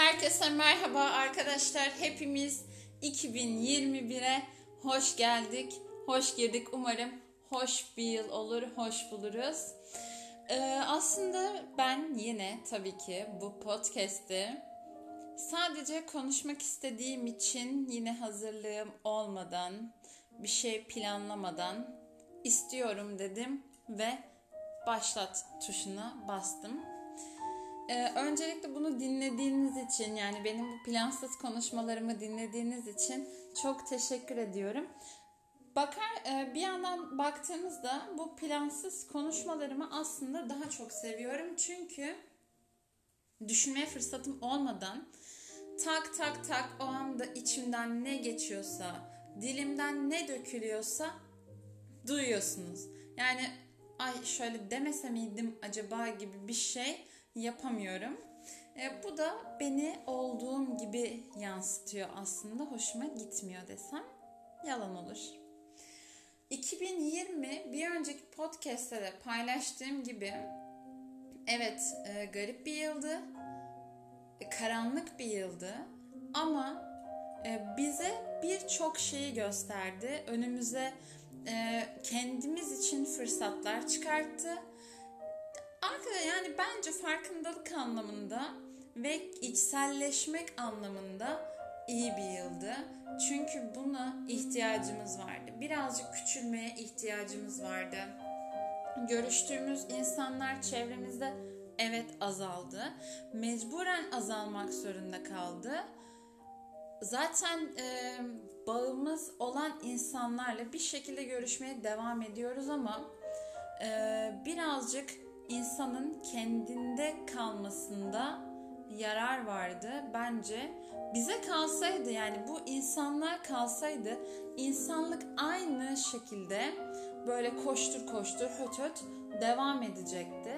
Herkese merhaba arkadaşlar. Hepimiz 2021'e hoş geldik. Hoş girdik. Umarım hoş bir yıl olur, hoş buluruz. Ee, aslında ben yine tabii ki bu podcast'i sadece konuşmak istediğim için yine hazırlığım olmadan, bir şey planlamadan istiyorum dedim ve başlat tuşuna bastım. Ee, öncelikle bunu dinlediğiniz için yani benim bu plansız konuşmalarımı dinlediğiniz için çok teşekkür ediyorum. Bakar e, bir yandan baktığımızda bu plansız konuşmalarımı aslında daha çok seviyorum. Çünkü düşünmeye fırsatım olmadan tak tak tak o anda içimden ne geçiyorsa, dilimden ne dökülüyorsa duyuyorsunuz. Yani ay şöyle demese miydim acaba gibi bir şey yapamıyorum. E, bu da beni olduğum gibi yansıtıyor aslında. Hoşuma gitmiyor desem yalan olur. 2020 bir önceki podcast'te de paylaştığım gibi evet e, garip bir yıldı. E, karanlık bir yıldı. Ama e, bize birçok şeyi gösterdi. Önümüze e, kendimiz için fırsatlar çıkarttı Arkadaşlar yani bence farkındalık anlamında ve içselleşmek anlamında iyi bir yıldı. Çünkü buna ihtiyacımız vardı. Birazcık küçülmeye ihtiyacımız vardı. Görüştüğümüz insanlar çevremizde evet azaldı. Mecburen azalmak zorunda kaldı. Zaten e, bağımız olan insanlarla bir şekilde görüşmeye devam ediyoruz ama e, birazcık insanın kendinde kalmasında yarar vardı bence. Bize kalsaydı yani bu insanlar kalsaydı insanlık aynı şekilde böyle koştur koştur höt höt devam edecekti.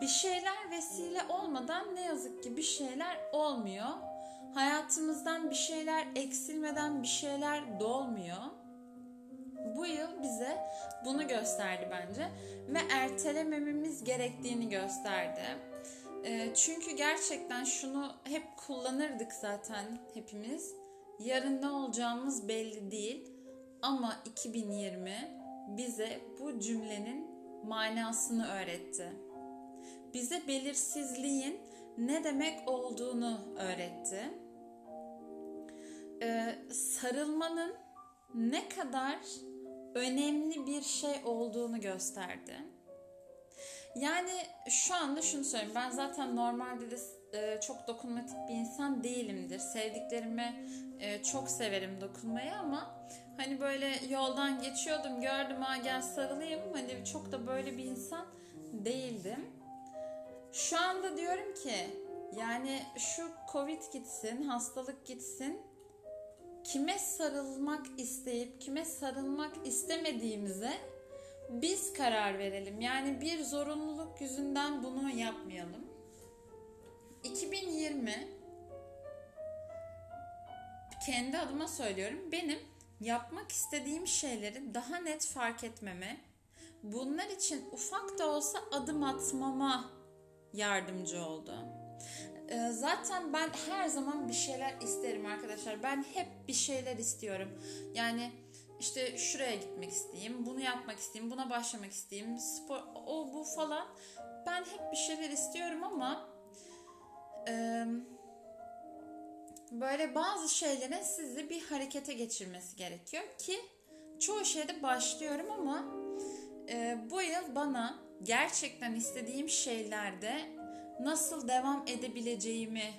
Bir şeyler vesile olmadan ne yazık ki bir şeyler olmuyor. Hayatımızdan bir şeyler eksilmeden bir şeyler dolmuyor bu yıl bize bunu gösterdi bence ve ertelemememiz gerektiğini gösterdi. E, çünkü gerçekten şunu hep kullanırdık zaten hepimiz. Yarın ne olacağımız belli değil ama 2020 bize bu cümlenin manasını öğretti. Bize belirsizliğin ne demek olduğunu öğretti. Ee, sarılmanın ne kadar önemli bir şey olduğunu gösterdi. Yani şu anda şunu söyleyeyim. Ben zaten normalde de e, çok dokunmatik bir insan değilimdir. Sevdiklerime e, çok severim dokunmayı ama hani böyle yoldan geçiyordum gördüm ha gel sarılayım. Hani çok da böyle bir insan değildim. Şu anda diyorum ki yani şu Covid gitsin, hastalık gitsin kime sarılmak isteyip kime sarılmak istemediğimize biz karar verelim. Yani bir zorunluluk yüzünden bunu yapmayalım. 2020 kendi adıma söylüyorum. Benim yapmak istediğim şeyleri daha net fark etmeme, bunlar için ufak da olsa adım atmama yardımcı oldu. Ee, zaten ben her zaman bir şeyler isterim arkadaşlar. Ben hep bir şeyler istiyorum. Yani işte şuraya gitmek isteyeyim, bunu yapmak isteyeyim, buna başlamak isteyeyim, spor, o bu falan. Ben hep bir şeyler istiyorum ama e, böyle bazı şeylerin sizi bir harekete geçirmesi gerekiyor ki çoğu şeyde başlıyorum ama e, bu yıl bana gerçekten istediğim şeylerde nasıl devam edebileceğimi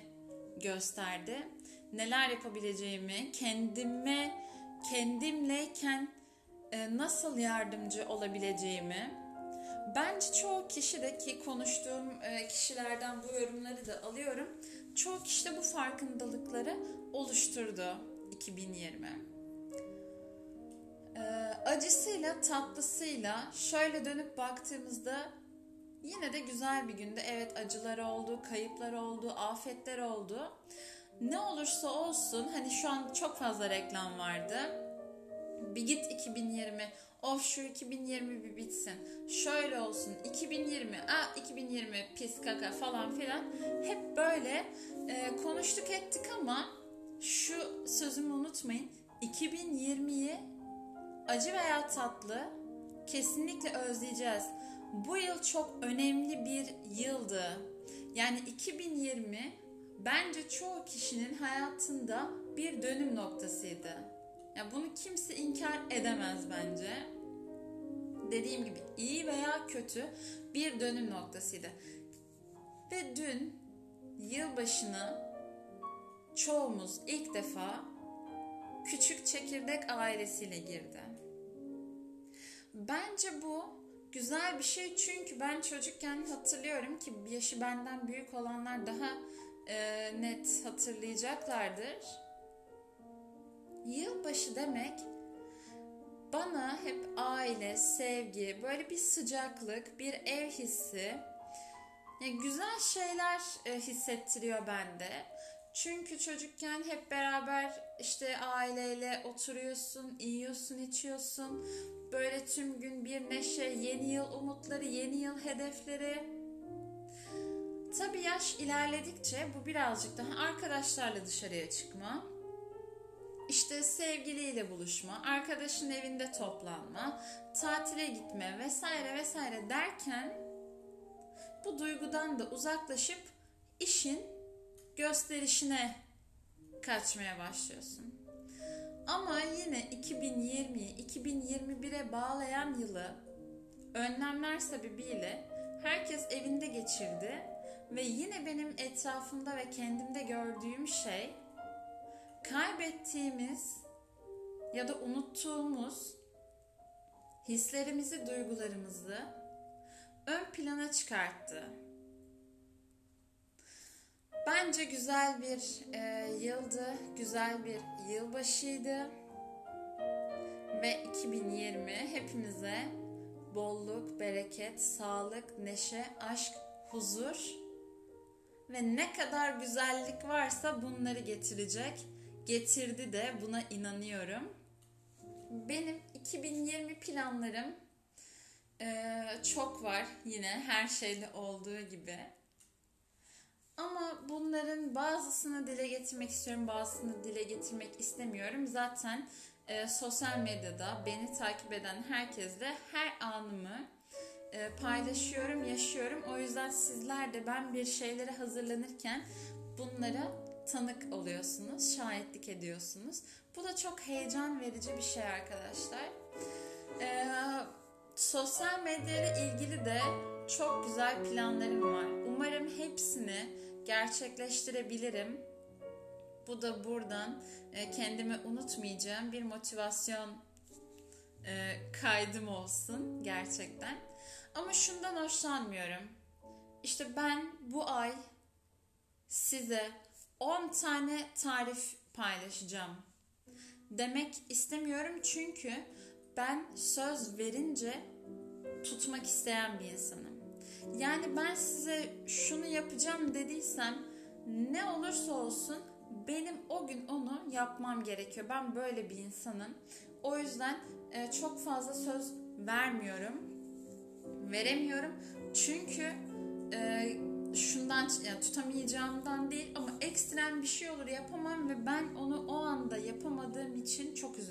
gösterdi. Neler yapabileceğimi, kendime, kendimleyken e, nasıl yardımcı olabileceğimi. Bence çoğu kişi de ki konuştuğum e, kişilerden bu yorumları da alıyorum. Çoğu kişi de bu farkındalıkları oluşturdu 2020. E, acısıyla tatlısıyla şöyle dönüp baktığımızda Yine de güzel bir günde evet acılar oldu, kayıplar oldu, afetler oldu. Ne olursa olsun hani şu an çok fazla reklam vardı. Bir git 2020 of şu 2020 bir bitsin, şöyle olsun, 2020, a 2020 pis kaka falan filan hep böyle e, konuştuk ettik ama şu sözümü unutmayın. 2020'yi acı veya tatlı kesinlikle özleyeceğiz. Bu yıl çok önemli bir yıldı. Yani 2020 bence çoğu kişinin hayatında bir dönüm noktasıydı. Yani bunu kimse inkar edemez bence. Dediğim gibi iyi veya kötü bir dönüm noktasıydı. Ve dün yılbaşını çoğumuz ilk defa küçük çekirdek ailesiyle girdi. Bence bu güzel bir şey çünkü ben çocukken hatırlıyorum ki yaşı benden büyük olanlar daha e, net hatırlayacaklardır. Yılbaşı demek bana hep aile, sevgi, böyle bir sıcaklık, bir ev hissi, yani güzel şeyler e, hissettiriyor bende. Çünkü çocukken hep beraber işte aileyle oturuyorsun, yiyorsun, içiyorsun. Böyle tüm gün bir neşe, yeni yıl umutları, yeni yıl hedefleri. Tabii yaş ilerledikçe bu birazcık daha arkadaşlarla dışarıya çıkma. İşte sevgiliyle buluşma, arkadaşın evinde toplanma, tatile gitme vesaire vesaire derken bu duygudan da uzaklaşıp işin gösterişine kaçmaya başlıyorsun. Ama yine 2020'yi 2021'e bağlayan yılı önlemler sebebiyle herkes evinde geçirdi ve yine benim etrafımda ve kendimde gördüğüm şey kaybettiğimiz ya da unuttuğumuz hislerimizi, duygularımızı ön plana çıkarttı. Bence güzel bir e, yıldı, güzel bir yılbaşıydı. Ve 2020 hepimize bolluk, bereket, sağlık, neşe, aşk, huzur ve ne kadar güzellik varsa bunları getirecek. Getirdi de buna inanıyorum. Benim 2020 planlarım e, çok var yine her şeyde olduğu gibi. Ama bunların bazısını dile getirmek istiyorum, bazısını dile getirmek istemiyorum. Zaten e, sosyal medyada beni takip eden herkesle her anımı e, paylaşıyorum, yaşıyorum. O yüzden sizler de ben bir şeylere hazırlanırken bunlara tanık oluyorsunuz, şahitlik ediyorsunuz. Bu da çok heyecan verici bir şey arkadaşlar. E, sosyal medya ile ilgili de çok güzel planlarım var. Umarım hepsini gerçekleştirebilirim. Bu da buradan e, kendimi unutmayacağım bir motivasyon e, kaydım olsun gerçekten. Ama şundan hoşlanmıyorum. İşte ben bu ay size 10 tane tarif paylaşacağım. Demek istemiyorum çünkü ben söz verince tutmak isteyen bir insanım. Yani ben size yapacağım dediysem ne olursa olsun benim o gün onu yapmam gerekiyor. Ben böyle bir insanım. O yüzden e, çok fazla söz vermiyorum. Veremiyorum. Çünkü e, şundan yani tutamayacağımdan değil ama ekstrem bir şey olur yapamam ve ben onu o anda yapamadığım için çok üzülürüm.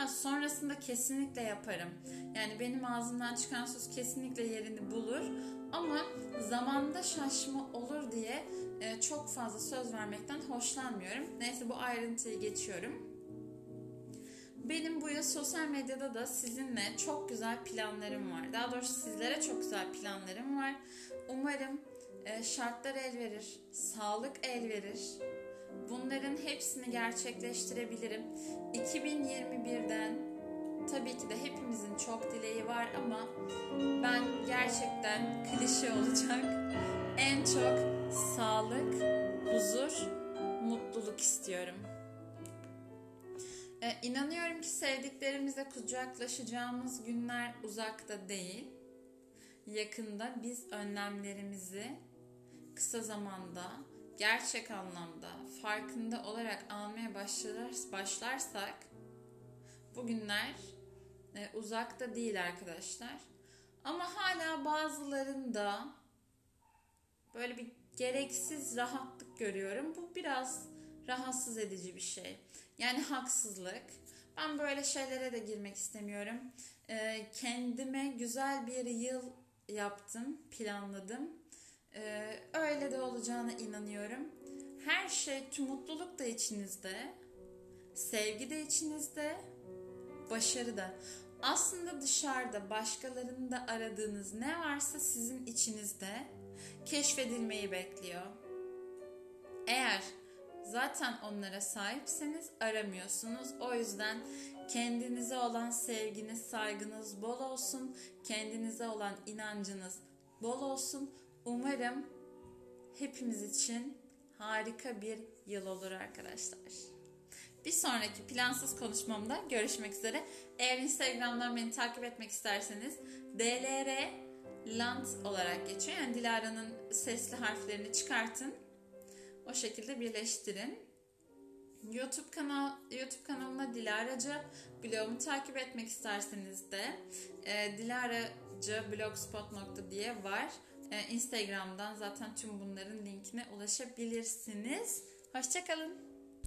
Ha sonrasında kesinlikle yaparım. Yani benim ağzımdan çıkan söz kesinlikle yerini bulur ama zamanda şaşma olur diye e, çok fazla söz vermekten hoşlanmıyorum. Neyse bu ayrıntıyı geçiyorum. Benim bu yıl sosyal medyada da sizinle çok güzel planlarım var. Daha doğrusu sizlere çok güzel planlarım var. Umarım e, şartlar el verir, sağlık el verir. Bunların hepsini gerçekleştirebilirim. 2021'den tabii ki de hepimizin çok dileği var ama ben gerçekten klişe olacak. En çok sağlık, huzur, mutluluk istiyorum. Ee, inanıyorum ki sevdiklerimizle kucaklaşacağımız günler uzakta değil. Yakında biz önlemlerimizi kısa zamanda gerçek anlamda farkında olarak almaya başlar, başlarsak bugünler e, uzakta değil arkadaşlar. Ama hala bazılarında böyle bir gereksiz rahatlık görüyorum. Bu biraz rahatsız edici bir şey. Yani haksızlık. Ben böyle şeylere de girmek istemiyorum. Ee, kendime güzel bir yıl yaptım, planladım. Ee, öyle de olacağına inanıyorum. Her şey, tüm mutluluk da içinizde, sevgi de içinizde, başarı da. Aslında dışarıda başkalarında aradığınız ne varsa sizin içinizde keşfedilmeyi bekliyor. Eğer zaten onlara sahipseniz aramıyorsunuz. O yüzden kendinize olan sevginiz, saygınız bol olsun. Kendinize olan inancınız bol olsun. Umarım hepimiz için harika bir yıl olur arkadaşlar. Bir sonraki plansız konuşmamda görüşmek üzere. Eğer Instagram'dan beni takip etmek isterseniz DLR Land olarak geçiyor. Yani Dilara'nın sesli harflerini çıkartın. O şekilde birleştirin. YouTube kanal YouTube kanalıma Dilaracı blogumu takip etmek isterseniz de e, dilaracı diye var. E, Instagram'dan zaten tüm bunların linkine ulaşabilirsiniz. Hoşçakalın.